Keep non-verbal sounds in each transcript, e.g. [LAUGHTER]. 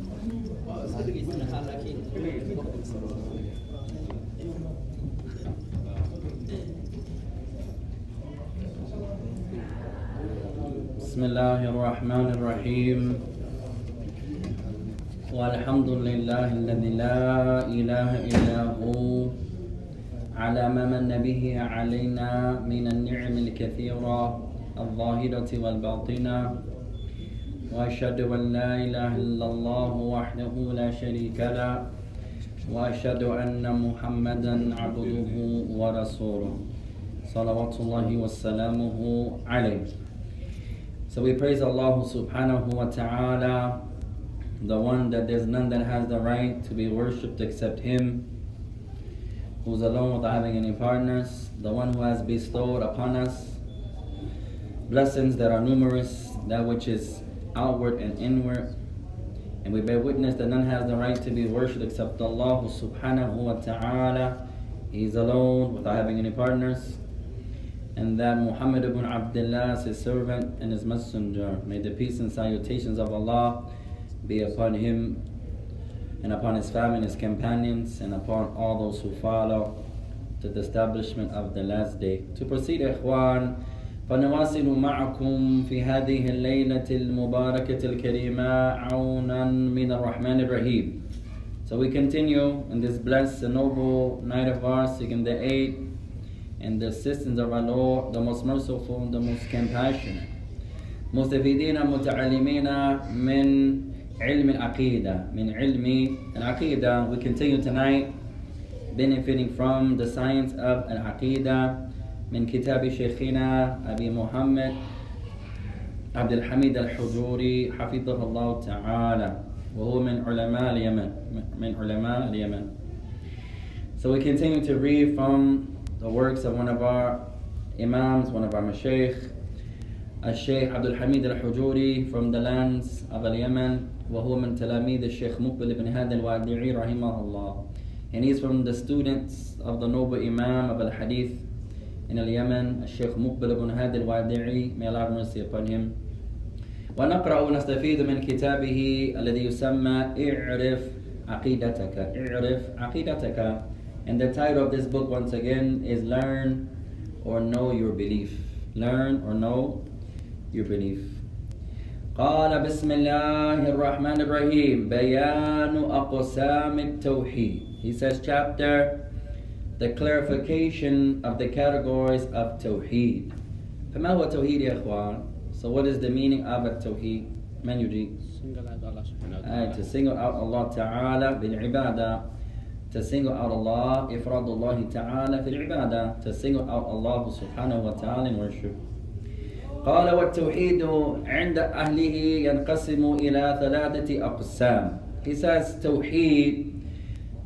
بسم الله الرحمن الرحيم. والحمد لله الذي لا إله إلا هو على ما من به علينا من النعم الكثيرة الظاهرة والباطنة. وأشهد أن لا إله إلا الله وحده لا شريك له وأشهد أن محمدا عبده ورسوله صلوات الله وسلامه عليه. So we praise Allah subhanahu wa ta'ala the one that there's none that has the right to be worshipped except him, who's alone without having any partners, the one who has bestowed upon us blessings that are numerous, that which is outward and inward. And we bear witness that none has the right to be worshipped except Allah subhanahu wa ta'ala. He's alone without having any partners and that Muhammad ibn Abdullah is his servant and his messenger. May the peace and salutations of Allah be upon him and upon his family and his companions and upon all those who follow to the establishment of the last day. To proceed, ikhwan, فنواصل معكم في هذه الليلة المباركة الكريمة عونا من الرحمن الرحيم. So we continue in this blessed and noble night of ours, seeking the aid and the assistance of our Lord, the most merciful, the most compassionate. مستفيدين متعلمين من علم العقيدة من علم العقيدة we continue tonight benefiting from the science of العقيدة من كتاب شيخنا أبي محمد عبد الحميد الحجوري حفظه الله تعالى وهو من علماء اليمن من علماء اليمن. So we continue to read from the works of one of our imams, one of our mashaykh, الشيخ عبد الحميد الحجوري from the lands of Yemen وهو من تلاميذ الشيخ مقبل بن هادي الوادعي رحمه الله. And he's from the students of the noble imam of al-hadith in Yemen الشيخ مقبل بن هادي الوادعي may Allah have mercy upon him ونقرأ ونستفيد من كتابه الذي يسمى اعرف عقيدتك اعرف عقيدتك and the title of this book once again is learn or know your belief learn or know your belief قال بسم الله الرحمن الرحيم بيان أقسام التوحيد He says chapter the clarification of the categories of Tawheed فما هو التوحيد يا إخوان So what is the meaning of التوحيد من يجيب Single out Allah subhanahu wa آه, ta'ala. to single out Allah Ta'ala بالعبادة to single out Allah إفراد الله تعالى في العبادة to single out Allah سبحانه وتعالى in worship قال والتوحيد عند أهله ينقسم إلى ثلاثة أقسام He says توحيد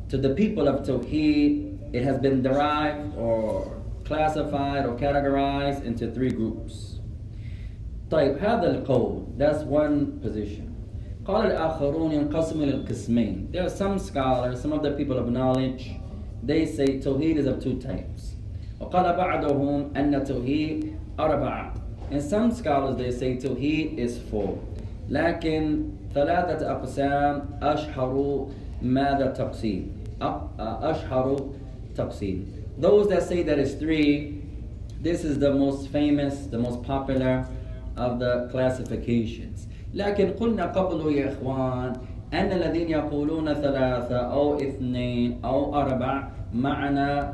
to the people of Tawheed it has been derived or classified or categorized into three groups طيب هذا القول that's one position قال الآخرون ينقسم إلى القسمين There are some scholars, some of the people of knowledge they say Tawheed is of two types وقال بعضهم أن التوحيد أربعة And some scholars they say Tawheed is four لكن ثلاثة أقسام أشهر ماذا تقسيم أ- أشهر تقسيم Those that say that it's three this is the most famous, the most popular of the classifications. لكن قلنا قبل يا إخوان أن الذين يقولون ثلاثة أو اثنين أو أربع معنى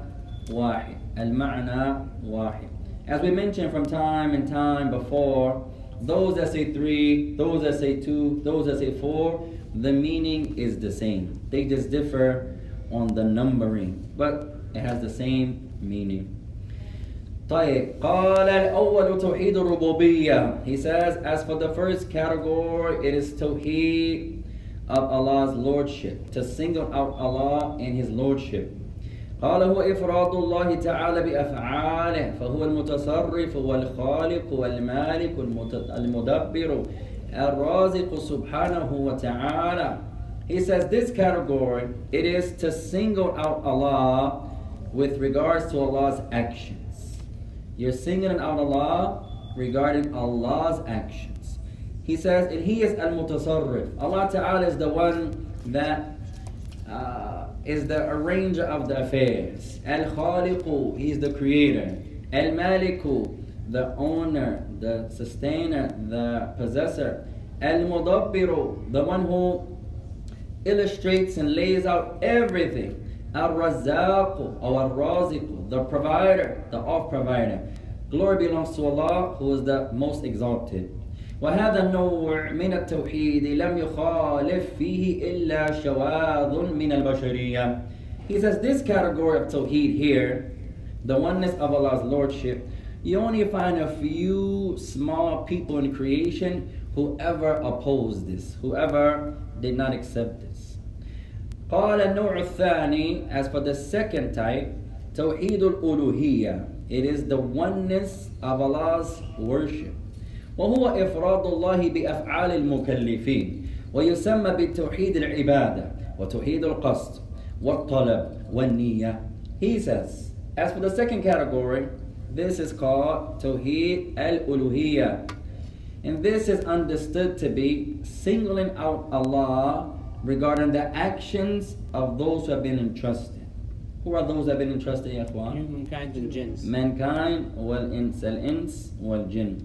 واحد المعنى واحد As we mentioned from time and time before those that say three, those that say two, those that say four, the meaning is the same. They just differ on the numbering, but it has the same meaning. طيب قال الأول توحيد الربوبية He says as for the first category it is توحيد of Allah's lordship to single out Allah in His lordship قال هو إفراد الله تعالى بأفعاله فهو المتصرف والخالق والمالك والمت- المدبر الرازق سبحانه وتعالى He says this category it is to single out Allah with regards to Allah's actions You're singling out Allah regarding Allah's actions. He says, and He is Al Mutasarrif. Allah Ta'ala is the one that uh, is the arranger of the affairs. Al Khaliqu, He is the creator. Al Maliku, the owner, the sustainer, the possessor. Al Mudabbiru, the one who illustrates and lays out everything. Al Razaqu or Al Raziqu, the provider, the off provider. Glory belongs to Allah who is the most exalted. وهذا النوع من التوحيد لم يخالف فيه إلا شواذ من البشرية. He says this category of Tawheed here, the oneness of Allah's Lordship, you only find a few small people in creation who ever opposed this, whoever did not accept this. قال النوع الثاني, as for the second type, توحيد الألوهية. It is the oneness of Allah's worship. وهو إفراد الله بأفعال المكلفين ويسمى بالتوحيد العبادة وتوحيد القصد والطلب والنية. He says, as for the second category, this is called Tawheed al-Uluhiyya. And this is understood to be singling out Allah regarding the actions of those who have been entrusted. Who are those that have been entrusted, يا إخوان? Humankind and jinns. mankind والإنس الإنس والجن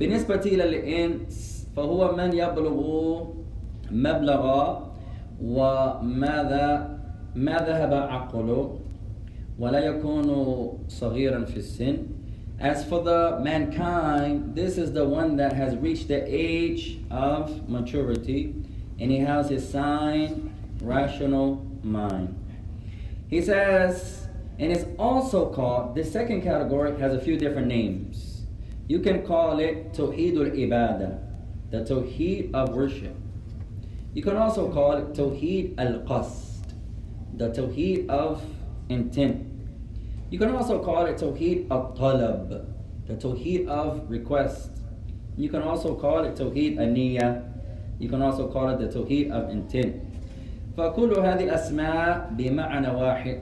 بالنسبة إلى الإنس فهو من يبلغ مبلغ وماذا ما ذهب عقله ولا يكون صغيرا في السن As for the mankind, this is the one that has reached the age of maturity and he has his sound, rational mind. He says, and it's also called, the second category has a few different names. You can call it Tawheedul Ibadah, the Tawheed of worship. You can also call it Tawheed al Qasd, the Tawheed of intent. You can also call it Tawheed al Talab, the Tawheed of request. You can also call it Tawheed al Niyah. You can also call it the Tawheed of intent. فكل هذه الأسماء بمعنى واحد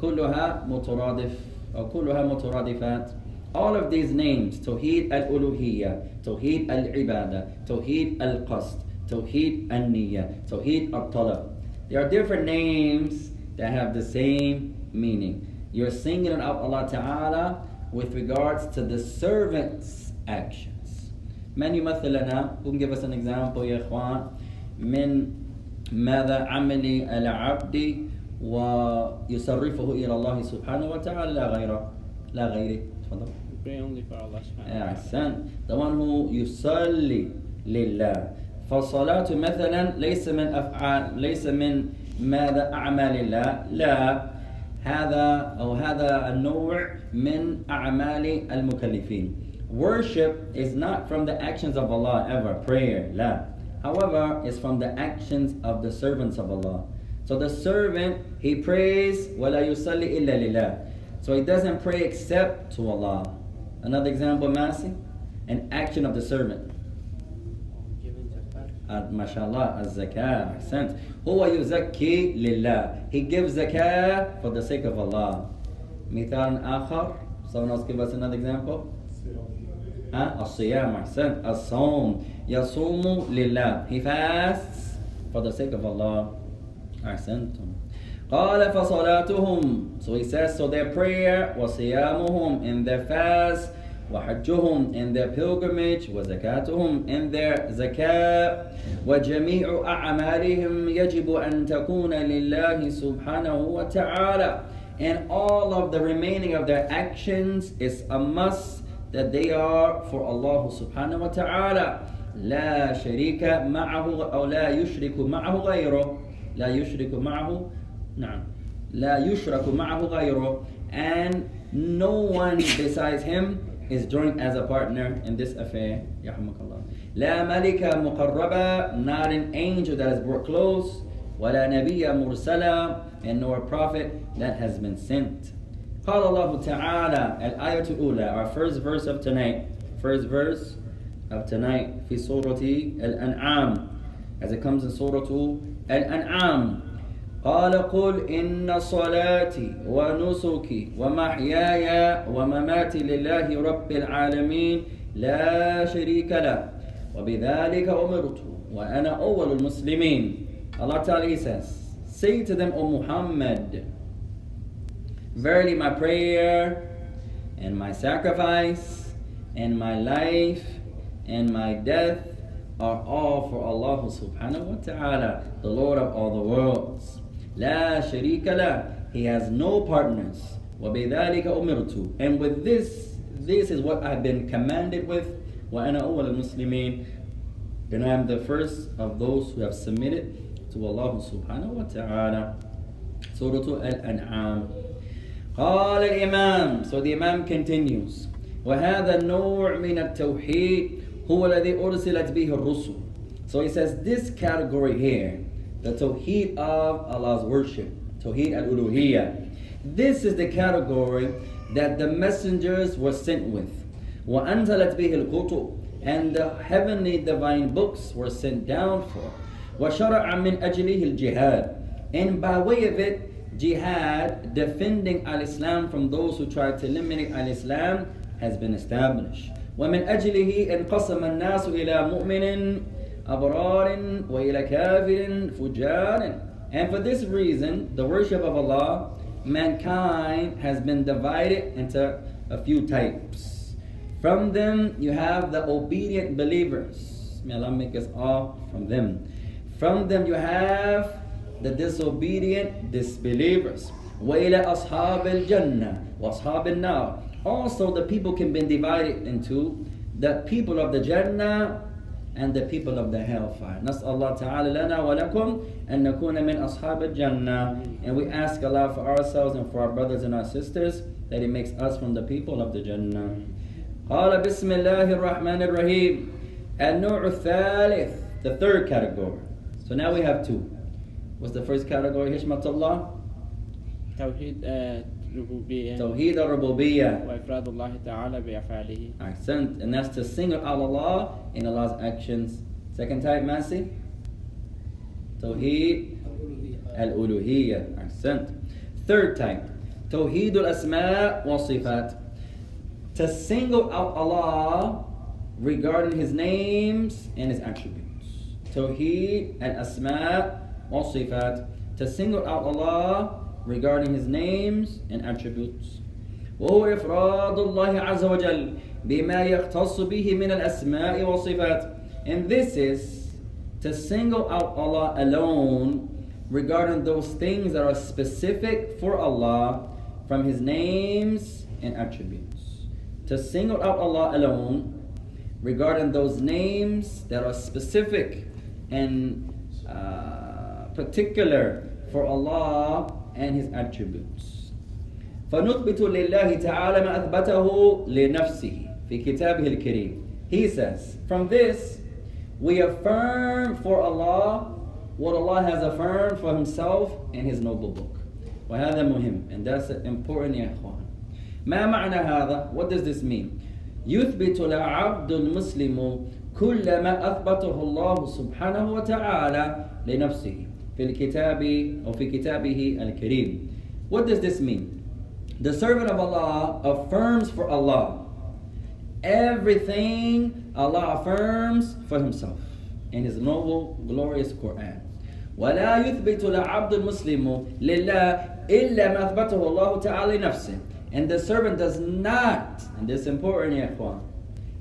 كلها مترادف أو كلها مترادفات All of these names توحيد الألوهية توحيد العبادة توحيد القصد توحيد النية توحيد الطلب There are different names that have the same meaning. You're singing out Allah Ta'ala with regards to the servant's actions. من يمثل لنا؟ Who give us an example يا إخوان؟ من ماذا عمل العبد ويصرفه إلى الله سبحانه وتعالى؟ لا غيره لا غيره. تفضل. Pray only for Allah ta'ala. أحسن the one who يصلي لله. فالصلاة مثلا ليس من أفعال ليس من ماذا أعمال الله. لا. هذا أو هذا النوع من أعمال المكلفين. Worship is not from the actions of Allah ever, prayer, لا However, it's from the actions of the servants of Allah. So the servant, he prays, وَلَا يُصَلِّ إِلَّا لِلَّهِ So he doesn't pray except to Allah. Another example, Masi, an action of the servant. Giving zakat. Uh, mashallah, az-zakah, ahsant. هو يزكي لله. He gives zakah for the sake of Allah. مثال آخر. Someone else give us another example. ها الصيام أحسنت الصوم يصوم لله he fasts for the sake of Allah أحسنتم قال فصلاتهم so he says so their prayer وصيامهم in their fast وحجهم in their pilgrimage وزكاتهم in their zakah وجميع أعمالهم يجب أن تكون لله سبحانه وتعالى and all of the remaining of their actions is a must that they are for Allah subhanahu wa ta'ala لا شريك معه أو لا يشرك معه غيره لا يشرك معه نعم لا يشرك معه غيره and no one besides him is joined as a partner in this affair يرحمك الله لا ملك مقربة not an angel that is brought close ولا نبي مرسلا and nor a prophet that has been sent قال الله تعالى الآية الأولى our first verse of tonight first verse of tonight في سورة الأنعام. As it comes in سورة الأنعام. قال قل إن صلاتي ونسكي ومحياي ومماتي لله رب العالمين لا شريك له وبذلك أمرت وأنا أول المسلمين. Ta'ala he says say to them O Muhammad verily my prayer and my sacrifice and my life and my death are all for Allah subhanahu wa ta'ala, the Lord of all the worlds. La sharika la, He has no partners. وَبِذَلِكَ أُمِرْتُ And with this, this is what I've been commanded with. وَأَنَا أَوَّلُ الْمُسْلِمِينَ And I am the first of those who have submitted to Allah subhanahu wa ta'ala. Surah Al-An'am. قال الإمام So the Imam continues وهذا النوع من التوحيد هو الذي أرسلت به الرسل So he says this category here the Tawheed of Allah's worship Tawheed al-Uluhiyya This is the category that the messengers were sent with وأنزلت به الكتب and the heavenly divine books were sent down for وشرع من أجله الجهاد and by way of it jihad, defending al-Islam from those who try to eliminate al-Islam has been established. ومن أجله انقسم الناس إلى مؤمن أبرار وإلى كافر فجار And for this reason, the worship of Allah, mankind has been divided into a few types. From them, you have the obedient believers. May Allah make us all from them. From them, you have the disobedient disbelievers. وَإِلَى أَصْحَابِ الْجَنَّةِ وَأَصْحَابِ النَّارِ Also the people can be divided into the people of the Jannah and the people of the hellfire. نسأل الله تعالى لنا ولكم أن نكون من أصحاب الجنة And we ask Allah for ourselves and for our brothers and our sisters that He makes us from the people of the Jannah. قال بسم الله الرحمن الرحيم النوع الثالث The third category. So now we have two. What's the first category, Hishmatullah? توحيد الربوبية توحيد الربوبية وإفراد Taala تعالى بأفعاله Ahsant, and that's to single out Allah in Allah's actions. Second type, Masi? توحيد الألوهية Ahsant. Third al-asma wa sifat, To single out Allah regarding His names and His attributes. Tawheed Al Asma' wa Sifat. To single out Allah regarding His names and attributes. وهو إفراد الله عز وجل بما يختص به من الأسماء والصفات and this is to single out Allah alone regarding those things that are specific for Allah from His names and attributes to single out Allah alone regarding those names that are specific and uh, particular for Allah and His attributes فنثبت لله تعالى ما أثبته لنفسه في كتابه الكريم He says, from this we affirm for Allah what Allah has affirmed for Himself in His noble book. وهذا مهم and that's important يا إخوان. ما معنى هذا? What does this mean? يثبت العبد المسلم كل ما أثبته الله سبحانه وتعالى لنفسه في الكتاب أو في كتابه الكريم. What does this mean? The servant of Allah affirms for Allah everything Allah affirms for Himself in His noble, glorious Quran. ولا يثبت العبد المسلم لله إلا ما أثبته الله تعالى نفسه. And the servant does not, and this is important, ya ikhwan,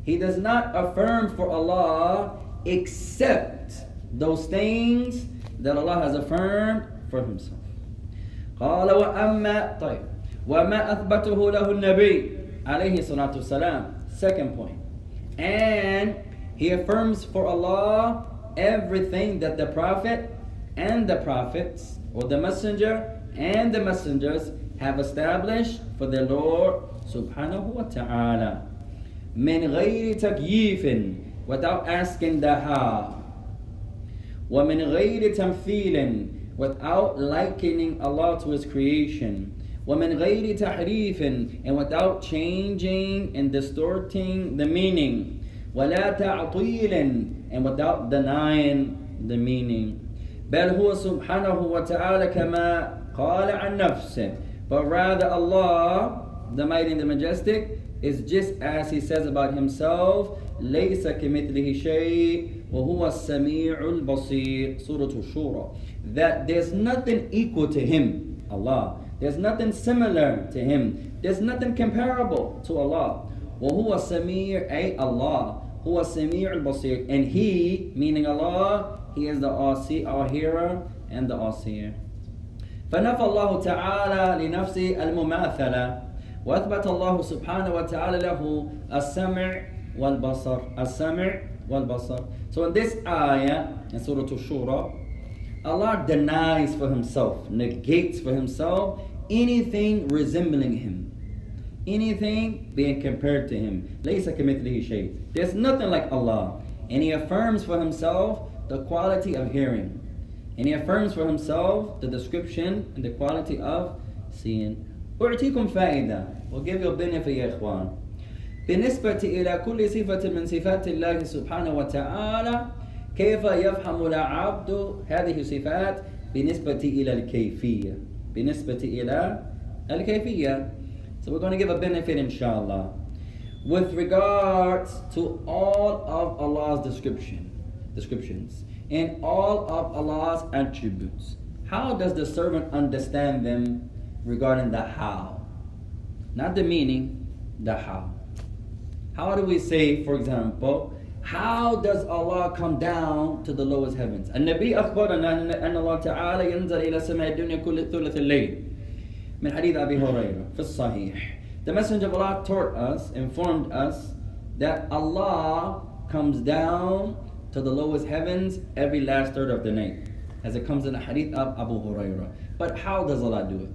he does not affirm for Allah except those things that Allah has affirmed for Himself. قال وأما طيب وما أثبته له النبي عليه الصلاة والسلام second point and he affirms for Allah everything that the prophet and the prophets or the messenger and the messengers have established for the Lord subhanahu wa ta'ala من غير تكييف without asking the how ومن غير تمثيل without likening Allah to his creation وَمِنْ غَيْرِ تَحْرِيفٍ and without changing and distorting the meaning وَلَا تَعْطِيلٍ and without denying the meaning بل هو سبحانه وتعالى كما قال عن نفسه but rather Allah the mighty and the majestic is just as he says about himself ليس كمثله شيء وهو السميع البصير سورة الشورى that there's nothing equal to him Allah there's nothing similar to him there's nothing comparable to Allah وهو السميع أي Allah هو السميع البصير and he meaning Allah he is the all-see all hearer and the all-seer فنفى الله تعالى لنفسه المماثلة وأثبت الله سبحانه وتعالى له السمع والبصر السمع والبصر So in this ayah in Surah Shura Allah denies for himself negates for himself anything resembling him anything being compared to him ليس كمثله شيء There's nothing like Allah and he affirms for himself the quality of hearing and he affirms for himself the description and the quality of seeing أعطيكم فائدة We'll give you a benefit يا إخوان بالنسبة إلى كل صفة من صفات الله سبحانه وتعالى كيف يفهم العبد هذه الصفات بالنسبة إلى الكيفية بالنسبة إلى الكيفية So we're going to give a benefit inshallah with regards to all of Allah's description descriptions and all of Allah's attributes. How does the servant understand them regarding the how? Not the meaning, the how. How do we say, for example, how does Allah come down to the lowest heavens? النبي أخبرنا أن الله تعالى ينزل إلى سماء الدنيا كل ثلث الليل من حديث أبي هريرة في الصحيح The Messenger of Allah taught us, informed us that Allah comes down to the lowest heavens every last third of the night as it comes in the hadith of Abu Hurairah. But how does Allah do it?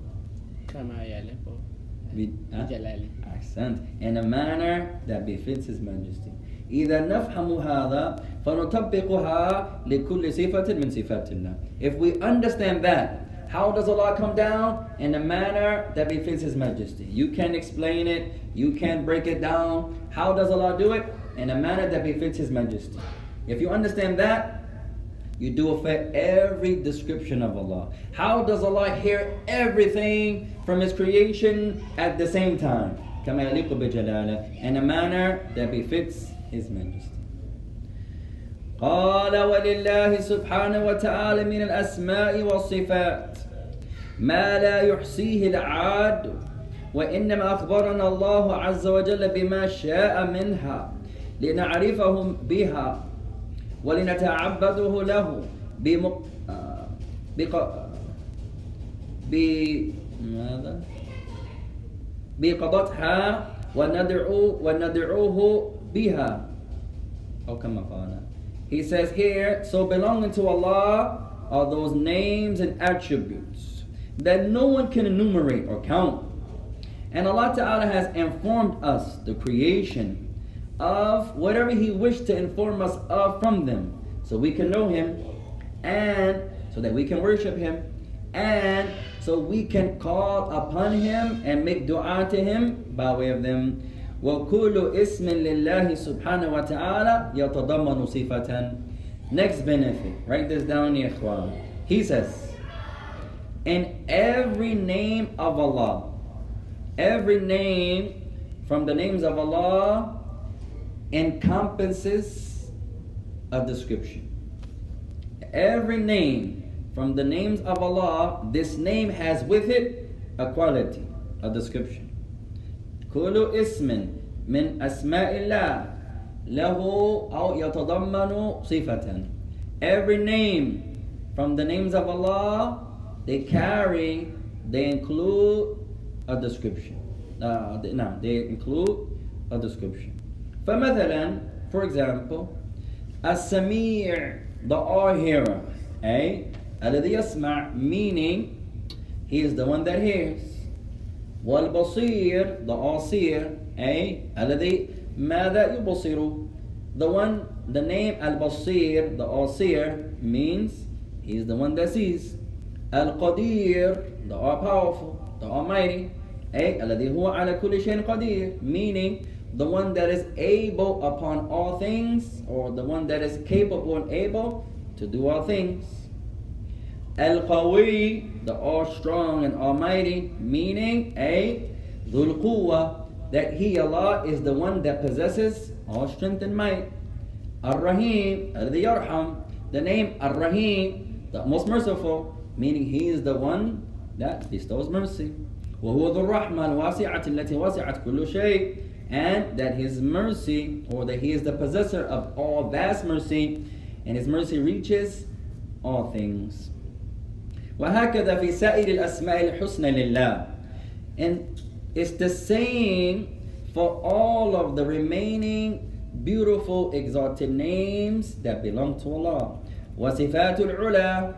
كما يليق Be- huh? بجلاله Accent in a manner that befits His Majesty. إذا نفهم هذا فنطبقها لكل صفة من صفات الله. If we understand that, how does Allah come down? In a manner that befits His Majesty. You can't explain it, you can't break it down. How does Allah do it? In a manner that befits His Majesty. If you understand that, you do it for every description of Allah. How does Allah hear everything from His creation at the same time? كما يليق بجلاله in a manner that befits His Majesty. قال ولله سبحانه وتعالى من الأسماء والصفات ما لا يحصيه العاد وإنما أخبرنا الله عز وجل بما شاء منها لنعرفهم بها ولنتعبده له بمق... آه، بق... ب... ماذا؟ بقضتها وندعو وندعوه بها أو كما قال He says here, so belonging to Allah are those names and attributes that no one can enumerate or count. And Allah Ta'ala has informed us, the creation, of whatever He wished to inform us of from them, so we can know Him, and so that we can worship Him, and so we can call upon Him and make dua to Him by way of them. وكل اسم لله سبحانه وتعالى يتضمن صفة Next benefit, write this down يا إخوان. He says, in every name of Allah, every name from the names of Allah encompasses a description. Every name from the names of Allah, this name has with it a quality, a description. كل اسم من أسماء الله له أو يتضمن صفة. Every name from the names of Allah, they carry, they include a description. Uh, they, no, they include a description. فمثلا, for example, السميع, the all-hearer, eh? الذي يسمع, meaning he is the one that hears. والبصير the all-seer أي الذي ماذا يبصر the one the name al-basir the all-seer means he is the one that sees al-qadir the all-powerful the almighty أي الذي هو على كل شيء قدير meaning the one that is able upon all things or the one that is capable and able to do all things Al-Qawi, the all strong and almighty, meaning a Dhul Quwwa, that He, Allah, is the one that possesses all strength and might. Ar-Rahim, the Yarham, the name Ar-Rahim, the most merciful, meaning He is the one that bestows mercy. وهو ذو الرحمة الواسعة التي وسعت كل شيء and that his mercy or that he is the possessor of all vast mercy and his mercy reaches all things وهكذا في سائر الأسماء الحسنى لله. And it's the same for all of the remaining beautiful exalted names that belong to Allah. وصفات العلا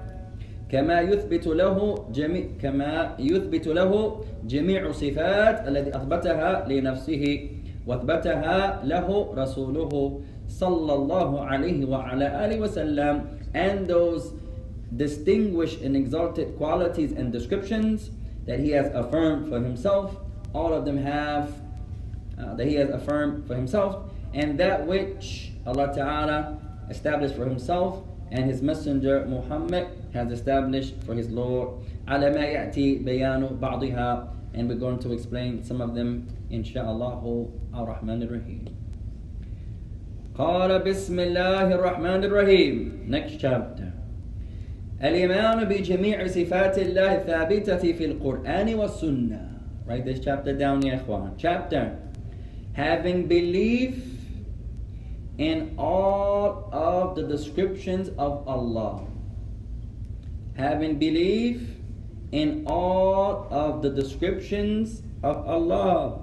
كما يثبت له جميع كما يثبت له جميع صفات التي أثبتها لنفسه وأثبتها له رسوله صلى الله عليه وعلى آله وسلم. And those distinguished and exalted qualities and descriptions that he has affirmed for himself all of them have uh, that he has affirmed for himself and that which Allah Ta'ala established for himself and his messenger Muhammad has established for his Lord على ما يأتي بيان بعضها and we're going to explain some of them inshallah ar-Rahman ar-Rahim قال بسم الله الرحمن الرحيم next chapter الإيمان بجميع صفات الله الثابتة في القرآن والسنة write this chapter down يا إخوان chapter having belief in all of the descriptions of Allah having belief in all of the descriptions of Allah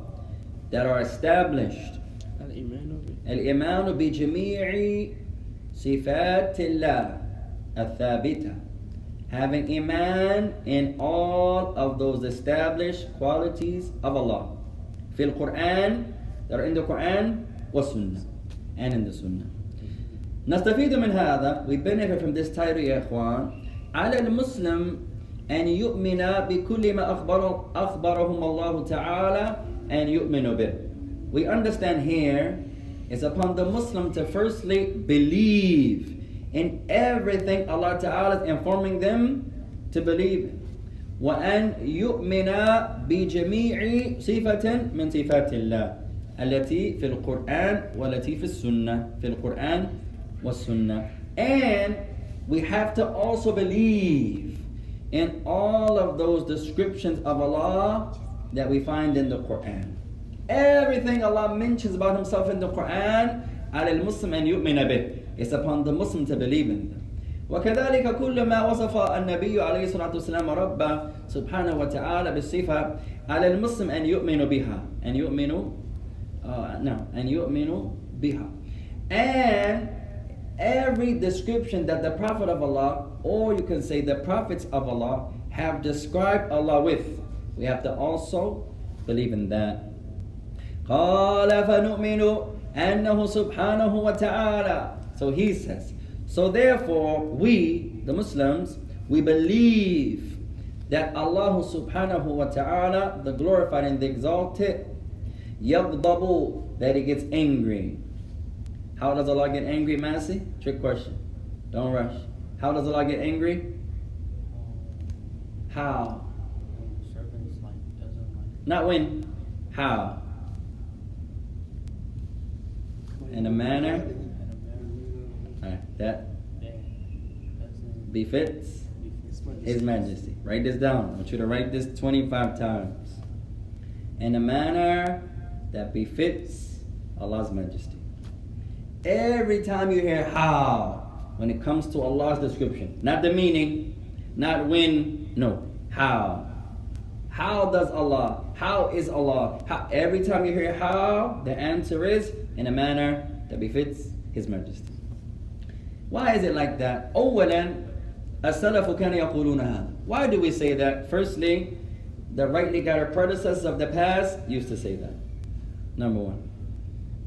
that are established الإيمان به الإيمان بجميع صفات الله الثابتة having iman in all of those established qualities of Allah في القرآن that are in the Quran والسنة and in the Sunnah نستفيد من هذا we benefit from this title يا إخوان على المسلم أن يؤمن بكل ما أخبر أخبرهم الله تعالى and يؤمن به we understand here is upon the Muslim to firstly believe in everything Allah Ta'ala is informing them to believe in. وأن يؤمن بجميع صفة من صفات الله التي في القرآن والتي في السنة في القرآن والسنة and we have to also believe in all of those descriptions of Allah that we find in the Quran. Everything Allah mentions about Himself in the Quran, على المسلم أن يؤمن به. It's upon the Muslim to believe in them. وكذلك كل ما وصف النبي عليه الصلاة والسلام ربه سبحانه وتعالى بالصفة على المسلم أن يؤمن بها أن يؤمن uh, no أن يؤمن بها and every description that the Prophet of Allah or you can say the prophets of Allah have described Allah with we have to also believe in that قال فنؤمن أنه سبحانه وتعالى So he says, so therefore we, the Muslims, we believe that Allah subhanahu wa ta'ala, the glorified and the exalted, yadbabu, that he gets angry. How does Allah get angry, Massey? Trick question. Don't rush. How does Allah get angry? How? Not when. How? In a manner that befits His Majesty. Write this down. I want you to write this 25 times. In a manner that befits Allah's Majesty. Every time you hear how, when it comes to Allah's description, not the meaning, not when, no, how. How does Allah, how is Allah? How, every time you hear how, the answer is in a manner that befits His Majesty. Why is it like that? أولا السلف كانوا يقولون هذا. Why do we say that? Firstly, the rightly guided predecessors of the past used to say that. Number one.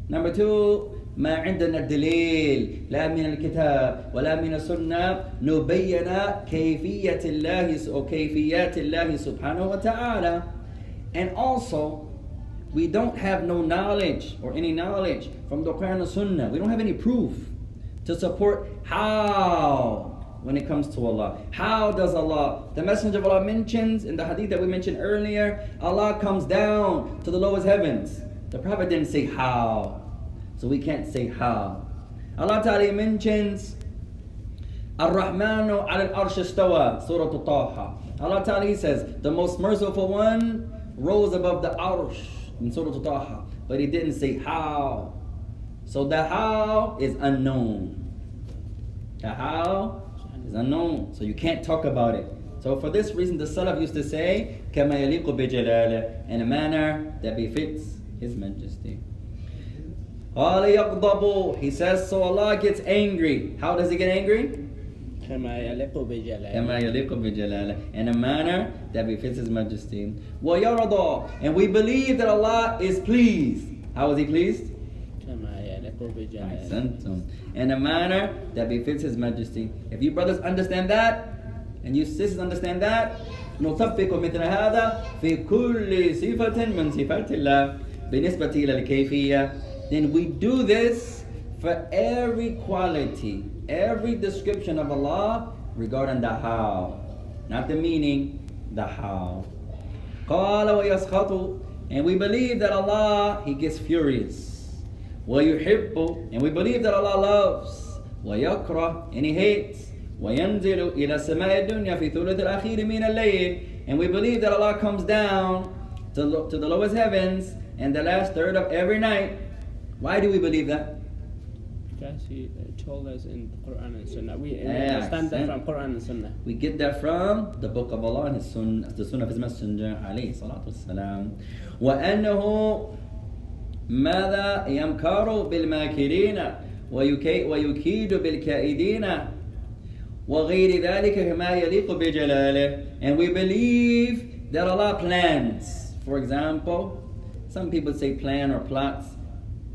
Number two, ما عندنا الدليل لا من الكتاب ولا من السنة نبين كيفية الله أو كيفيات الله سبحانه وتعالى. And also, we don't have no knowledge or any knowledge from the Quran and Sunnah. We don't have any proof to support how when it comes to Allah. How does Allah, the Messenger of Allah mentions in the hadith that we mentioned earlier, Allah comes down to the lowest heavens. The Prophet didn't say how. So we can't say how. Allah Ta'ala mentions Ar-Rahmanu al arsh istawa, Surah Taha. Allah Ta'ala says, the most merciful one rose above the arsh in Surah Taha. But he didn't say how. So the how is unknown. The how is unknown. So you can't talk about it. So for this reason, the Salaf used to say, كَمَا يَلِيقُ بِجَلَالِهِ in a manner that befits His Majesty. قَالَ يَغْضَبُ He says, so Allah gets angry. How does He get angry? كما يليق بجلاله كما يليق بجلاله in a manner that befits His Majesty. وَيَرْضَى And we believe that Allah is pleased. How is He pleased? كما يليق بجلاله Ahsantum. In a manner that befits His Majesty. If you brothers understand that, and you sisters understand that, نطبق مثل هذا في كل صفة من صفات الله بالنسبة إلى الكيفية. Then we do this for every quality, every description of Allah regarding the how. Not the meaning, the how. قال ويسخط and we believe that Allah He gets furious ويحب and we believe that Allah loves ويكره and He hates وينزل إلى السماء الدنيا في ثلث الأخير من الليل and we believe that Allah comes down to, lo- to the lowest heavens and the last third of every night why do we believe that? Because he uh, told us in the Quran and Sunnah. We we Yeah, understand that from accent. Quran and Sunnah. We get that from the book of Allah and his sunnah, the sunnah of his messenger عليه الصلاة والسلام وأنه ماذا يمكر بالماكرين ويكي ويكيد بالكائدين وغير ذلك كما يليق بجلاله and we believe that Allah plans for example some people say plan or plots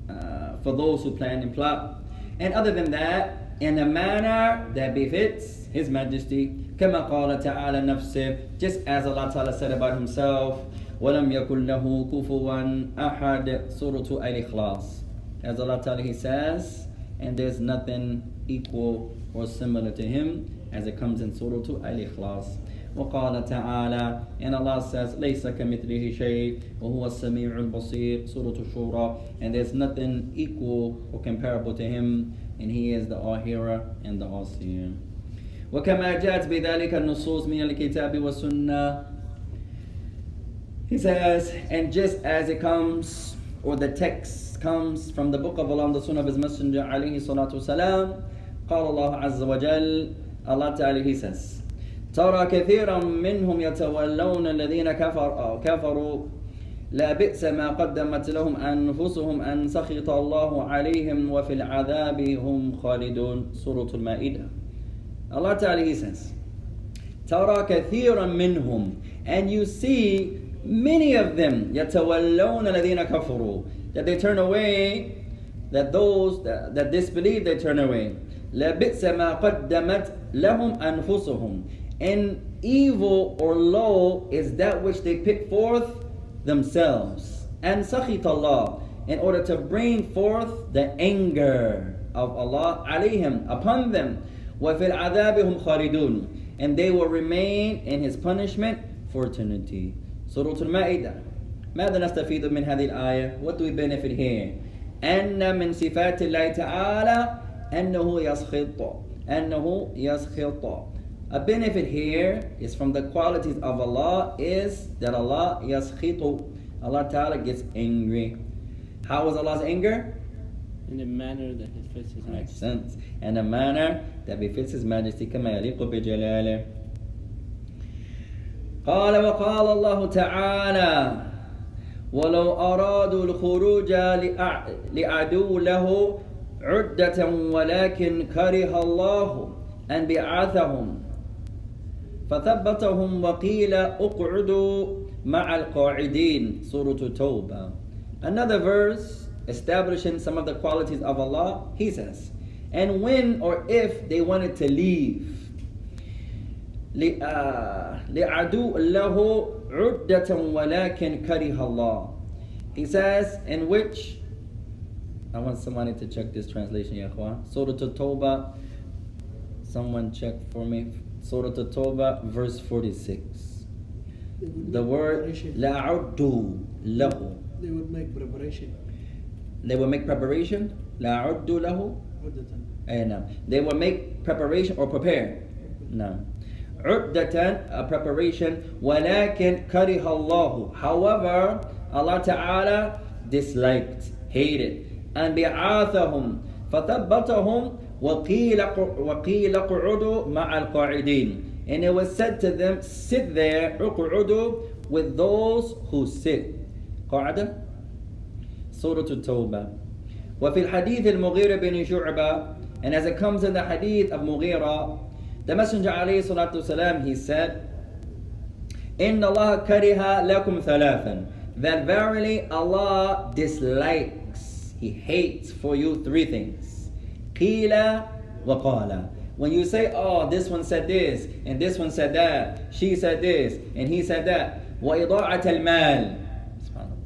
uh, for those who plan and plot and other than that in a manner that befits his majesty كما قال تعالى نفسه just as Allah Ta'ala said about himself ولم يكن له كفوا أحد سورة الإخلاص as Allah Ta'ala he says and there's nothing equal or similar to him as it comes in Surah Al-Ikhlas وقال تعالى and Allah says ليس كمثله شيء وهو السميع البصير سورة الشورى and there's nothing equal or comparable to him and he is the all-hearer and the all-seer وكما جاءت بذلك النصوص من الكتاب والسنة he says, and just as it comes, or the text comes from the book of Allah and the Sunnah of His Messenger, alayhi salatu salam, قال الله عز وجل, Allah Ta'ala He says, ترى كثيرا منهم يتولون الذين كفر أو كفروا لا بئس ما قدمت لهم أنفسهم أن سخط الله عليهم وفي العذاب هم خالدون سورة المائدة Allah Ta'ala He says, ترى كثيرا منهم and you see many of them يتولون الذين كفروا that they turn away that those that, that disbelieve they turn away لبئس ما قدمت لهم أنفسهم and evil or low is that which they put forth themselves and سخط الله in order to bring forth the anger of Allah عليهم upon them وفي العذاب هم خالدون and they will remain in his punishment for eternity Surah Al-Ma'idah ماذا نستفيد من هذه الآية What do we benefit here أن من صفات الله تعالى أنه يسخط أنه يسخط A benefit here is from the qualities of Allah is that Allah يسخط Allah Ta'ala gets angry How is Allah's anger? In a manner that it fits his Makes majesty. sense. And a manner that befits His Majesty كما يليق بجلاله. قال وقال الله تعالى ولو أرادوا الخروج لأع- لعدو له عدة ولكن كره الله أن بعثهم فثبتهم وقيل اقعدوا مع القاعدين. سورة التوبة Another verse establishing some of the qualities of Allah, He says, and when or if they wanted to leave ل- آه، لعدو له عدة ولكن كره الله He says, in which I want somebody to check this translation, ya ikhwan. Surah At-Tawbah. Someone check for me. Surah At-Tawbah, verse 46. The word la'uddu lahu. They would make preparation. They will make preparation. لا عد له عدة. أي نعم. They will make preparation or prepare. نعم. عدة a preparation ولكن كره الله. However, Allah Ta'ala disliked, hated, and بعاثهم فثبتهم وقيل وقيل اقعدوا مع القاعدين. And it was said to them, sit there, اقعدوا with those who sit. قاعدة سورة التوبة وفي الحديث المغيرة بن شعبة and as it comes in the hadith of Mughira the messenger عليه الصلاة والسلام he said إن الله كره لكم ثلاثا that verily Allah dislikes he hates for you three things قيل وقال when you say oh this one said this and this one said that she said this and he said that وإضاعة المال سبحان الله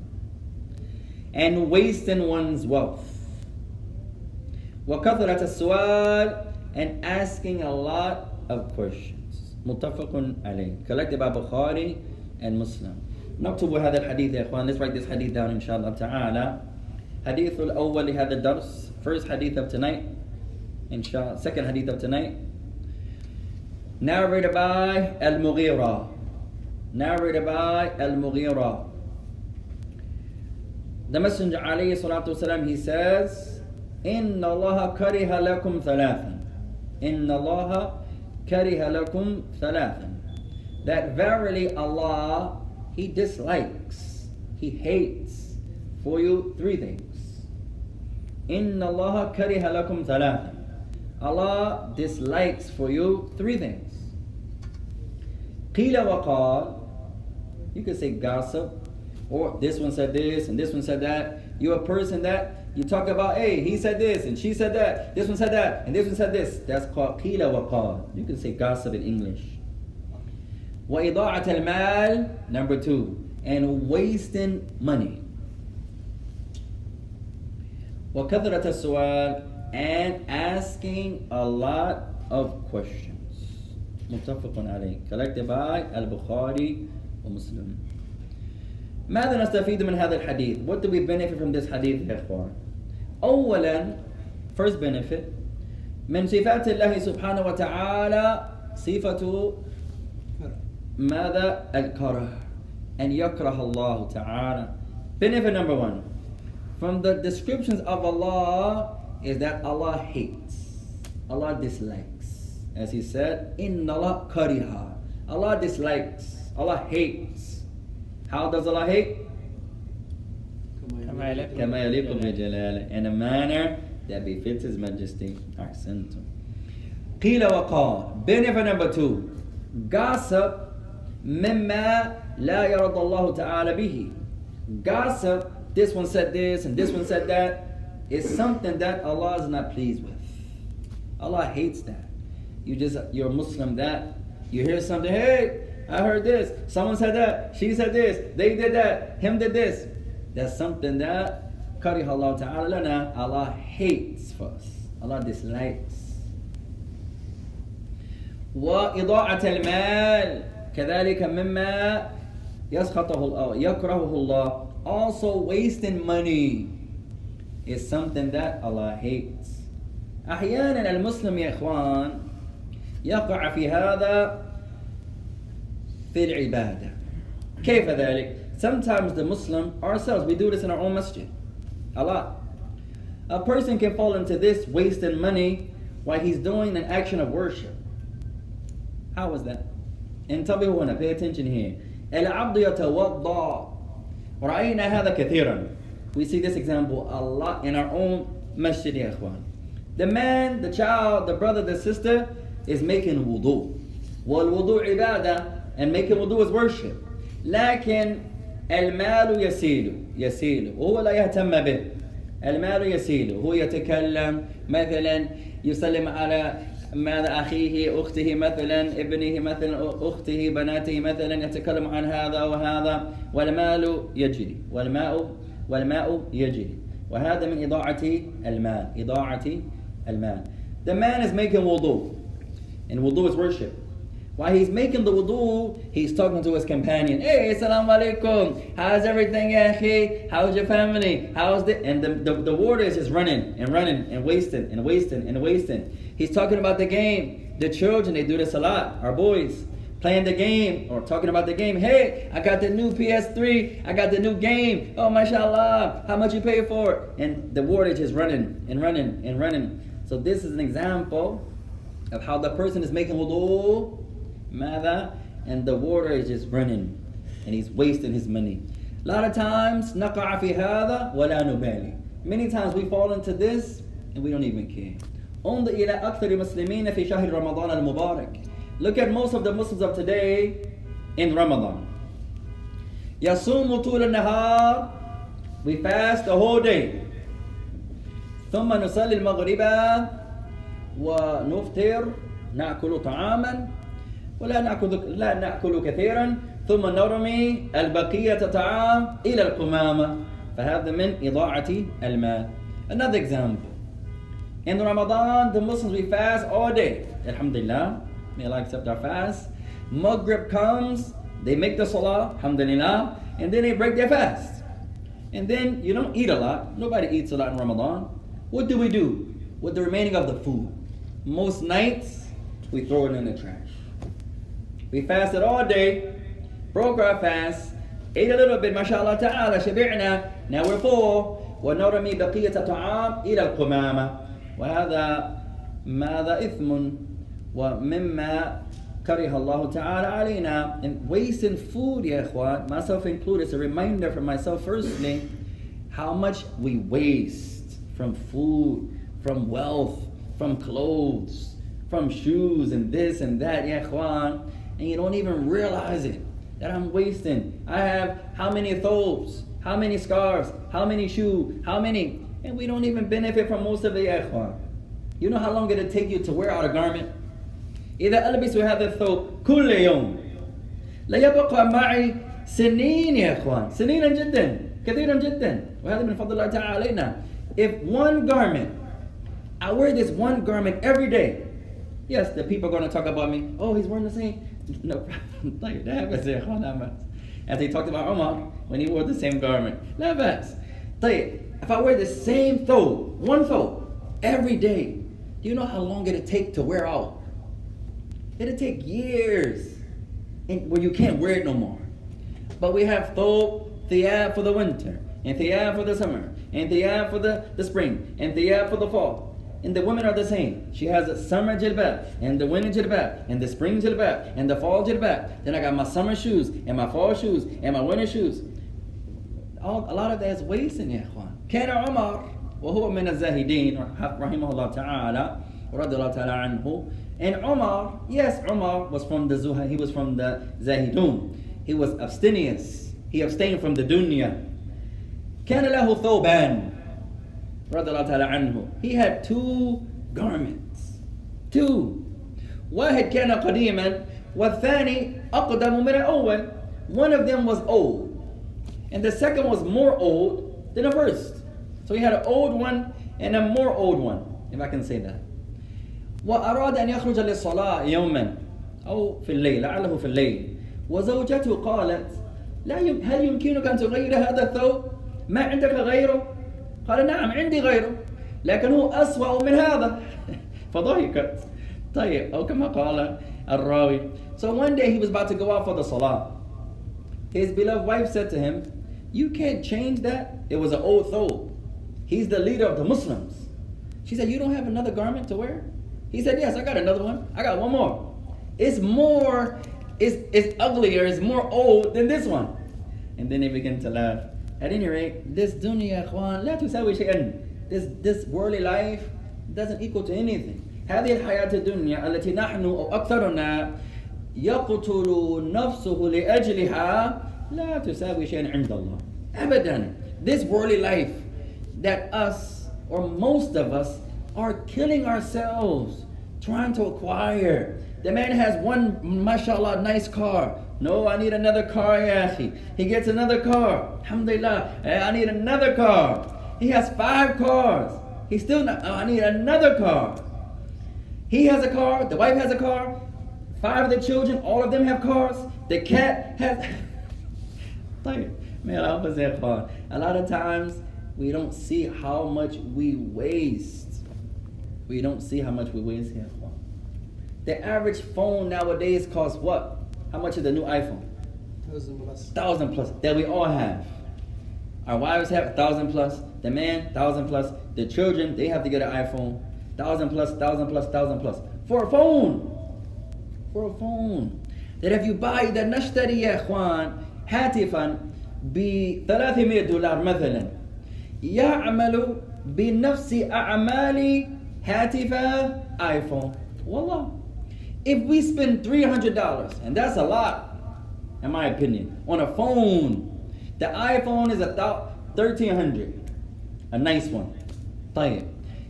and wasting one's wealth. وكثرة السؤال and asking a lot of questions. متفق عليه. Collected by Bukhari and Muslim. نكتب هذا الحديث يا اخوان. Let's write this hadith down إن شاء الله تعالى. حديث الأول لهذا الدرس. First hadith of tonight. إن شاء الله. Second hadith of tonight. Narrated by Al-Mughira. Narrated by Al-Mughira. The Messenger عليه الصلاة والسلام he says إن الله كره لكم ثلاثا إن الله كره لكم ثلاثا That verily Allah He dislikes He hates for you three things إن الله كره لكم ثلاثا Allah dislikes for you three things قيل وقال You could say gossip or this one said this and this one said that. You're a person that you talk about, hey, he said this and she said that, this one said that, and this one said this. That's called qila wa qal. You can say gossip in English. وإضاعة المال, number two, and wasting money. وكثرة السؤال, and asking a lot of questions. متفق عليه. Collected by Al-Bukhari ومسلم. ماذا نستفيد من هذا الحديث؟ What do we benefit from this hadith يا إخوان؟ أولا first benefit من صفات الله سبحانه وتعالى صفة كره. ماذا الكره أن يكره الله تعالى benefit number one from the descriptions of Allah is that Allah hates Allah dislikes as he said إن الله كره Allah dislikes Allah hates how does Allah hate كما يليق كما يليق بجلاله in a manner that befits his majesty أحسنتم قيل وقال benefit number two gossip مما لا يرضى الله تعالى به gossip this one said this and this one said that is something that Allah is not pleased with Allah hates that you just you're a Muslim that you hear something hey I heard this someone said that she said this they did that him did this that's something that كره الله تعالى لنا Allah hates for us Allah dislikes وإضاعة المال كذلك مما يسخطه الله يكرهه الله also wasting money is something that Allah hates أحيانا المسلم يا إخوان يقع في هذا في العبادة كيف ذلك sometimes the Muslim ourselves we do this in our own masjid a lot a person can fall into this wasting money while he's doing an action of worship how is that انتبهوا هنا pay attention here العبد يتوضا رأينا هذا كثيرا we see this example a lot in our own masjid يا إخوان the man the child the brother the sister is making wudu والوضوء عبادة and making wudu is worship. لكن المال يسيل يسيل. وهو لا يهتم به. المال يسيل. هو يتكلم مثلا يسلم على ماذا أخيه أخته مثلا ابنه مثلا أخته بناته مثلا يتكلم عن هذا وهذا. والمال يجري. والماء والماء يجري. وهذا من إضاعة المال. إضاعة المال. The man is making wudu. And wudu is worship. While he's making the wudu, he's talking to his companion. Hey, salam alaikum. How's everything, ya akhi? How's your family? How's the and the, the, the water is just running and running and wasting and wasting and wasting. He's talking about the game. The children, they do this a lot. Our boys playing the game or talking about the game. Hey, I got the new PS3. I got the new game. Oh, mashallah. How much you pay for it? And the water is just running and running and running. So this is an example of how the person is making wudu, mada, and the water is just running and he's wasting his money. A lot of times, نقع في هذا ولا نبالي. Many times we fall into this and we don't even care. انظر إلى أكثر المسلمين في شهر رمضان المبارك. Look at most of the Muslims of today in Ramadan. يصوم طول النهار We fast the whole day. ثم نصلي المغرب ونفطر نأكل طعاما ولا نأكل لا نأكل كثيرا ثم نرمي البقية طعام إلى القمامة فهذا من إضاعة المال. Another example. In Ramadan, the Muslims we fast all day. Alhamdulillah. May Allah accept our fast. Maghrib comes, they make the salah, alhamdulillah, and then they break their fast. And then you don't eat a lot. Nobody eats a lot in Ramadan. What do we do with the remaining of the food? Most nights, we throw it in the trash. We fasted all day, broke our fast, ate a little bit, mashallah ta'ala, شبعنا, now we're full. ونرمي بقية طعام إلى القمامة وهذا ماذا إثم ومما كره الله تعالى علينا and wasting food يا إخوان myself included it's a reminder for myself firstly how much we waste from food from wealth from clothes from shoes and this and that يا إخوان and you don't even realize it that I'm wasting I have how many thobes how many scarves how many shoes how many and we don't even benefit from most of it يا إخوان you know how long it'll take you to wear out a garment إذا ألبس هذا الثوب كل يوم لا يبقى معي سنين يا إخوان سنينا جدا كثيرا جدا وهذا من فضل الله تعالى علينا if one garment I wear this one garment every day yes the people are going to talk about me oh he's wearing the same no problem. [LAUGHS] As he talked about Omar when he wore the same garment. If I wear the same thobe, one thobe, every day, do you know how long it'll take to wear out? It'll take years. And well, you can't wear it no more. But we have thobe thiyab for the winter, and thiyab for the summer, and thiyab for the, the spring, and thiyab for the fall. And the women are the same. She has a summer jilbab, and the winter jilbab, and the spring jilbab, and the fall jilbab. Then I got my summer shoes, and my fall shoes, and my winter shoes. All, a lot of that is wasting, يا إخوان. كان عمر وهو من الزاهدين رحمه الله تعالى رضي الله تعالى عنه and Umar, yes, Umar was from the Zuha, he was from the Zahidun. He was abstemious. He abstained from the dunya. كان له ثوبان He had two garments. Two. واحد كان قديما والثاني أقدم من الأول. One of them was old. And the second was more old than the first. So he had an old one and a more old one, if I can say that. وأراد أن يخرج للصلاة يوما أو في الليل لعله في الليل وزوجته قالت لا يم هل يمكنك أن تغير هذا الثوب ما عندك غيره قال نعم عندي غيره لكن هو أسوأ من هذا [LAUGHS] فضحكت طيب أو كما قال الراوي So one day he was about to go out for the salah. His beloved wife said to him, You can't change that. It was an old thobe. He's the leader of the Muslims. She said, You don't have another garment to wear? He said, Yes, I got another one. I got one more. It's more, it's, it's uglier, it's more old than this one. And then they begin to laugh. At any rate, this dunya, ikhwan, لا تساوي شيئا. This, this worldly life doesn't equal to anything. هذه الحياة الدنيا التي نحن أو أكثرنا يقتل نفسه لأجلها لا تساوي شيئا عند الله. أبدا. This worldly life that us or most of us are killing ourselves trying to acquire. The man has one, mashallah, nice car. no, I need another car, Yashi. He gets another car. Alhamdulillah. Eh, I need another car. He has five cars. He's still not, oh, I need another car. He has a car, the wife has a car, five of the children, all of them have cars. The cat has. [LAUGHS] Man, a lot of times we don't see how much we waste. We don't see how much we waste here. The average phone nowadays costs what? How much is the new iPhone? thousand plus. Thousand plus that we all have. Our wives have a thousand plus. The man, thousand plus. The children, they have to get an iPhone. Thousand plus, thousand plus, thousand plus. For a phone. For a phone. That if you buy the نشتري يا اخوان هاتفا ب 300 دولار مثلا يعمل بنفس اعمال هاتف ايفون والله if we spend $300, and that's a lot, in my opinion, on a phone, the iPhone is about 1300 A nice one. Play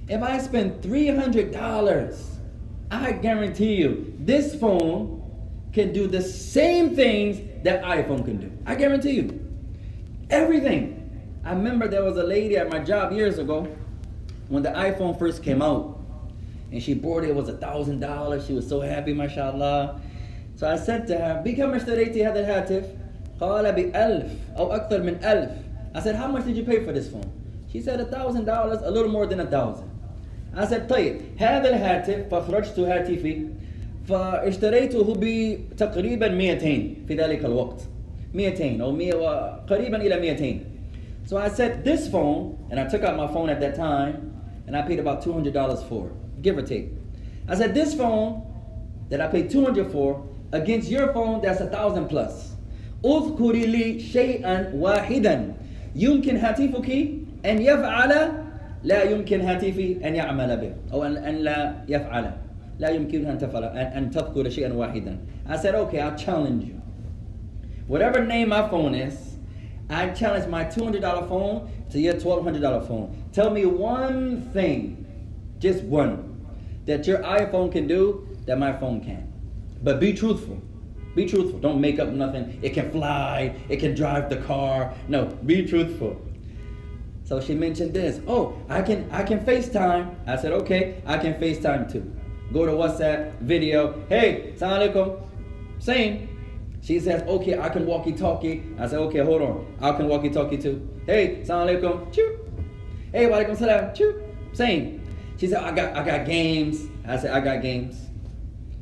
If I spend $300, I guarantee you, this phone can do the same things that iPhone can do. I guarantee you. Everything. I remember there was a lady at my job years ago when the iPhone first came out. and she bought it, it was a thousand dollars. She was so happy, mashallah. So I said to her, بكم اشتريتي هذا الهاتف؟ قال بألف أو أكثر من ألف. I said, how much did you pay for this phone? She said a thousand dollars, a little more than a thousand. I said, طيب هذا الهاتف فأخرجت هاتفي فاشتريته بتقريبا 200 في ذلك الوقت 200 أو 100 قريبا إلى 200 So I said this phone, and I took out my phone at that time, and I paid about $200 for it, give or take. I said this phone that I paid 200 for against your phone that's a thousand plus. اذكري لي شيئا واحدا يمكن هاتفك أن يفعل لا يمكن هاتفي أن يعمل به أو أن, أن لا يفعل لا يمكنها أن تفعل أن, أن تذكر شيئا واحدا. I said okay, I'll challenge you. Whatever name my phone is, I challenge my $200 phone to your $1,200 phone. Tell me one thing, just one, that your iPhone can do that my phone can. But be truthful. Be truthful. Don't make up nothing. It can fly. It can drive the car. No, be truthful. So she mentioned this. Oh, I can I can FaceTime. I said, okay, I can FaceTime too. Go to WhatsApp, video. Hey, salam alaikum. Same. She says, okay, I can walkie talkie. I said, okay, hold on. I can walkie talkie too. Hey, salam alaikum. Choo. Hey, wa alaikum salam. Choo. Same. She said, I got I got games. I said, I got games.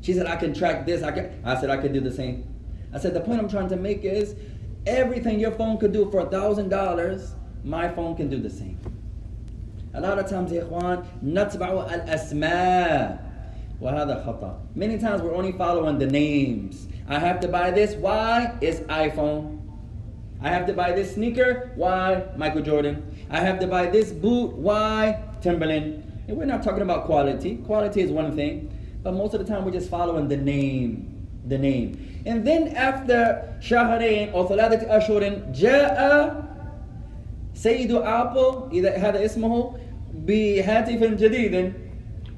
She said, I can track this. I can I said I can do the same. I said, the point I'm trying to make is everything your phone could do for a thousand dollars, my phone can do the same. A lot of times, يا إخوان, نتبع الأسماء وهذا خطأ. Many times we're only following the names. I have to buy this. Why? It's iPhone. I have to buy this sneaker. Why? Michael Jordan. I have to buy this boot. Why? Timberland. And we're not talking about quality. Quality is one thing, but most of the time we're just following the name. The name. And then after شهرين أو ثلاثة أشهر جاء سيد أبل إذا هذا اسمه بهاتف جديد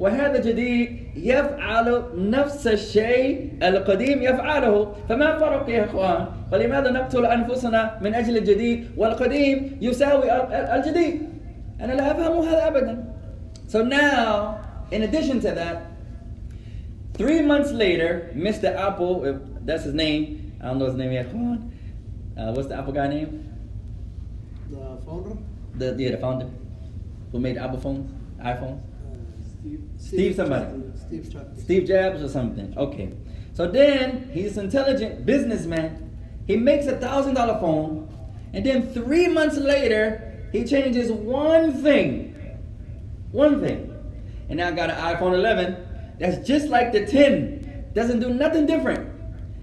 وهذا الجديد يفعل نفس الشيء القديم يفعله فما فرق يا إخوان فلماذا نقتل أنفسنا من أجل الجديد والقديم يساوي الجديد أنا لا أفهم هذا ابدا So now, in addition to that, three months later, Mr. Apple, if that's his name, I don't know his name yet. Hold uh, what's the Apple guy name? The founder. The yeah, the founder, who made Apple phones, iPhones. Uh, Steve, Steve, Steve somebody. Uh, Steve Jobs. Steve Jobs or something. Okay. So then he's an intelligent businessman. He makes a thousand dollar phone, and then three months later he changes one thing One thing. And now I got an iPhone 11 that's just like the 10. Doesn't do nothing different.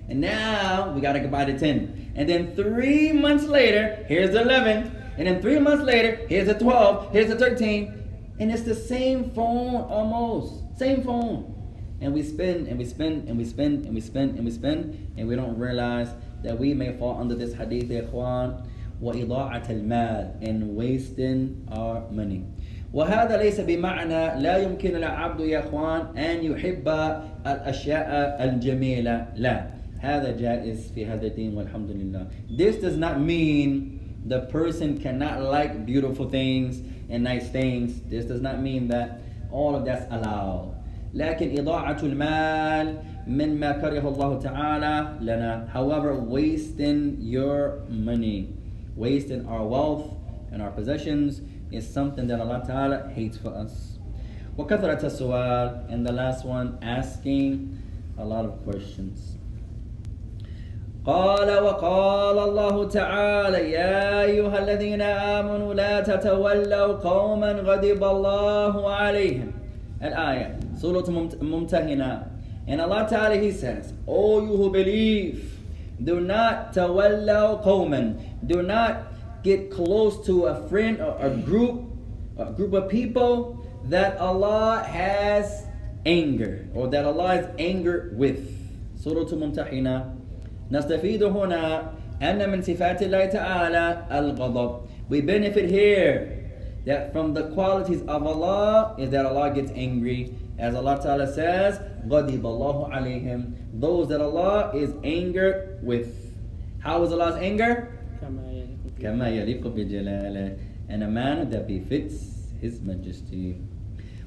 And now we gotta buy the 10. And then three months later, here's the 11. And then three months later, here's the 12, here's the 13. And it's the same phone almost. Same phone. And we spend and we spend and we spend and we spend and we spend and we don't realize that we may fall under this hadith يا إخوان وإضاعة المال and wasting our money. وهذا ليس بمعنى لا يمكن العبد يا إخوان أن يحب الأشياء الجميلة لا هذا جائز في هذا الدين والحمد لله. This does not mean the person cannot like beautiful things and nice things. This does not mean that all of that's allowed. لكن إضاعة المال مما كره الله تعالى لنا. However, wasting your money, wasting our wealth and our possessions is something that Allah Ta'ala hates for us. وَكَثْرَةَ السُّؤَالِ And the last one, asking a lot of questions. قال وقال الله تعالى يا أيها الذين آمنوا لا تتولوا قوما غضب الله عليهم الآية سورة ممتحنة And Allah Ta'ala He says, O you who believe, do not tawallaw qawman. Do not get close to a friend or a group, a group of people that Allah has anger or that Allah is angered with. Surah Mumtahina. نستفيد هنا أن من صفات الله تعالى الغضب. We benefit here that from the qualities of Allah is that Allah gets angry. As Allah Ta'ala says, غضب الله عليهم. Those that Allah is angered with. How is Allah's anger? كما يليق بجلاله. In a manner that befits His Majesty.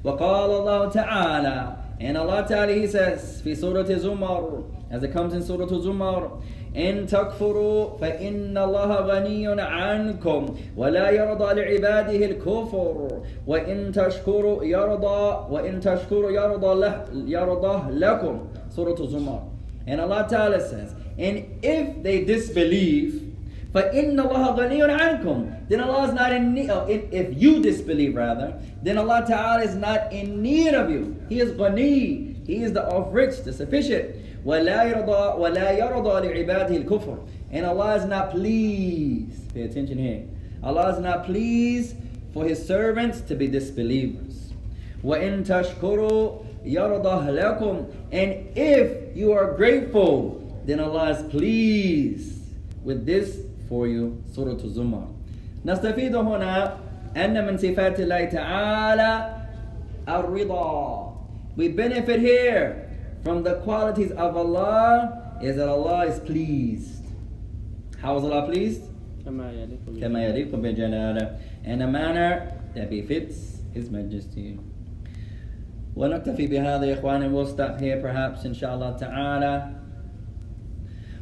وقال الله تعالى and Allah Ta'ala He says في سورة زمر as it comes in Surah زمر إن تكفروا فإن الله غني عنكم ولا يرضى لعباده الكفر. وإن تشكروا يرضى وإن تشكروا يرضى له يرضى لكم. Surah زمر. And Allah Ta'ala says and if they disbelieve فَإِنَّ اللَّهَ غَنِيٌّ عَنْكُمْ Then Allah is not in need, oh, if, if you disbelieve rather, then Allah Ta'ala is not in need of you. He is ghani. He is the of rich, the sufficient. وَلَا يَرْضَى وَلَا يَرْضَى لِعِبَادِهِ الْكُفْرِ And Allah is not pleased. Pay attention here. Allah is not pleased for His servants to be disbelievers. وَإِن تَشْكُرُوا يَرْضَهْ لَكُمْ And if you are grateful, then Allah is pleased with this for you. Surah Zumar. نستفيد هنا أن من صفات الله تعالى الرضا. We benefit here from the qualities of Allah is that Allah is pleased. How is Allah pleased? كما يليق به. كما يليق بجلاله in a manner that befits His Majesty. ونكتفي بهذا يا إخواني we'll stop here perhaps إن شاء الله تعالى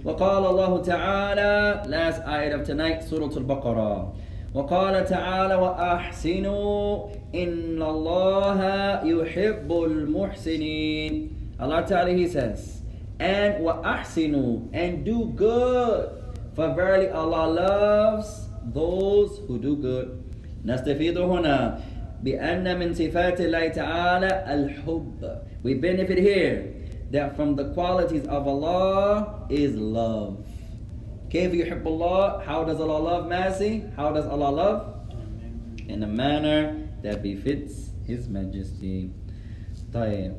وقال الله تعالى last ayat of tonight سورة البقرة وقال تعالى وأحسنوا إن الله يحب المحسنين. Allah Ta'ala He says and وأحسنوا and do good for verily Allah loves those who do good. نستفيد هنا بأن من صفات الله تعالى الحب. We benefit here. that from the qualities of Allah is love كيف يحب الله how does Allah love mercy how does Allah love in a manner that befits His Majesty طيب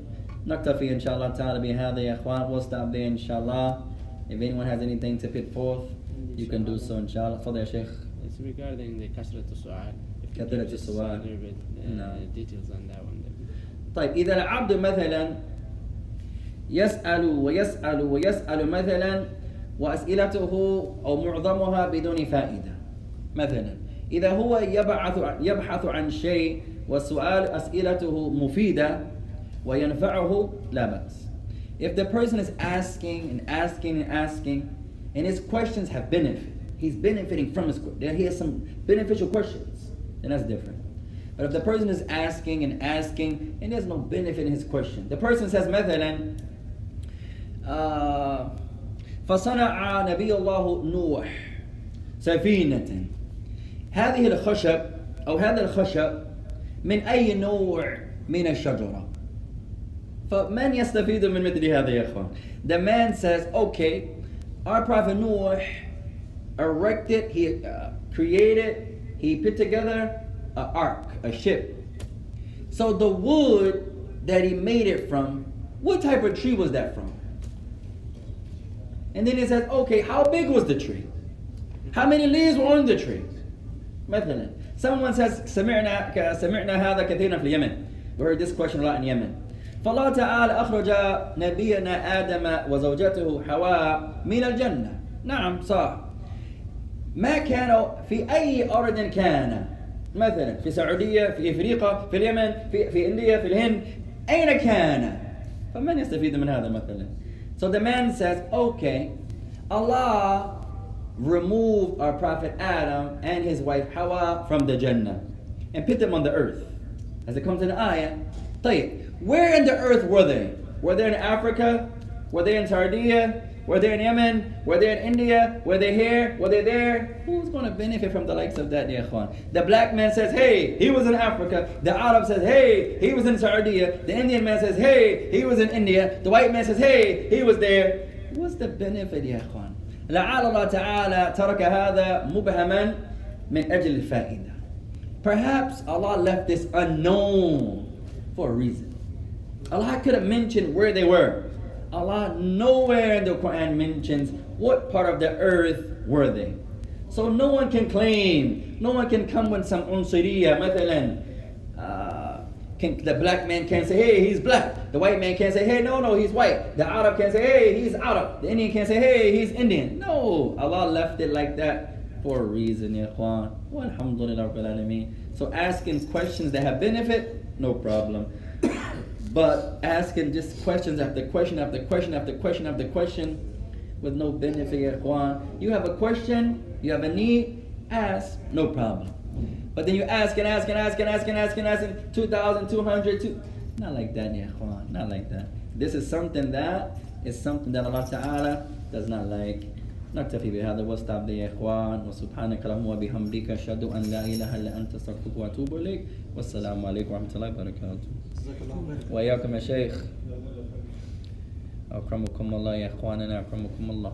نكتفي إن شاء الله تعالى بهذا يا إخوان we'll stop there إن شاء الله if anyone has anything to put forth you can do so إن شاء الله تفضل يا شيخ It's regarding the كثرة السؤال. If you كثرة could just السؤال. a little bit, uh, نعم. details on that one. then. طيب إذا العبد مثلا يسأل ويسأل ويسأل مثلا وأسئلته أو معظمها بدون فائدة مثلا إذا هو يبحث يبحث عن شيء والسؤال أسئلته مفيدة وينفعه لا بأس If the person is asking and asking and asking and his questions have benefit, he's benefiting from his que- he has some beneficial questions, then that's different. But if the person is asking and asking and there's no benefit in his question, the person says مثلا آه فصنع نبي الله نوح سفينة هذه الخشب أو هذا الخشب من أي نوع من الشجرة فمن يستفيد من مثل هذا يا إخوان The man says okay our prophet Noah erected he uh, created he put together an ark a ship so the wood that he made it from what type of tree was that from and then he says okay how big was the tree how many leaves were on the tree مثلا someone says سمعنا سمعنا هذا كثيرا في اليمن we heard this question a lot in Yemen فالله تعالى أخرج نبينا آدم وزوجته حواء من الجنة نعم صح ما كانوا في أي أرض كان مثلا في السعودية في إفريقيا في اليمن في, في إنديا في الهند أين كان فمن يستفيد من هذا مثلا So the man says, okay, Allah removed our Prophet Adam and his wife Hawa from the Jannah and put them on the earth. As it comes in the ayah. طيب, where in the earth were they? Were they in Africa? Were they in Sardinia? Were they in Yemen? Were they in India? Were they here? Were they there? Who's going to benefit from the likes of that, ya ikhwan? The black man says, hey, he was in Africa. The Arab says, hey, he was in Sardinia. The Indian man says, hey, he was in India. The white man says, hey, he was there. What's the benefit, ya ikhwan? لعل الله تعالى ترك هذا مبهما من أجل الفائدة. Perhaps Allah left this unknown for a reason. Allah could have mentioned where they were. Allah nowhere in the Quran mentions what part of the earth were they. So no one can claim, no one can come with some unsuriya, مثلا. Uh, can, the black man can't say, hey, he's black. The white man can't say, hey, no, no, he's white. The Arab can't say, hey, he's Arab. The Indian can't say, hey, he's Indian. No, Allah left it like that for a reason, ya ikhwan. Alhamdulillah Rabbil Alameen. So asking questions that have benefit, no problem. But asking just questions after question after question after question after question with no benefit, ya ikhwan. You have a question, you have a need, ask, no problem. But then you ask and ask and ask and ask and ask and ask and 2,200, two, not like that, ya ikhwan, not like that. This is something that is something that Allah Ta'ala does not like. نكتفي بهذا واستعب يا اخوان وسبحانك اللهم وبحمدك اشهد ان لا اله الا انت استغفرك واتوب اليك والسلام عليكم ورحمه الله وبركاته جزاك الله خير وإياكم يا شيخ. أكرمكم الله يا إخواننا أكرمكم الله.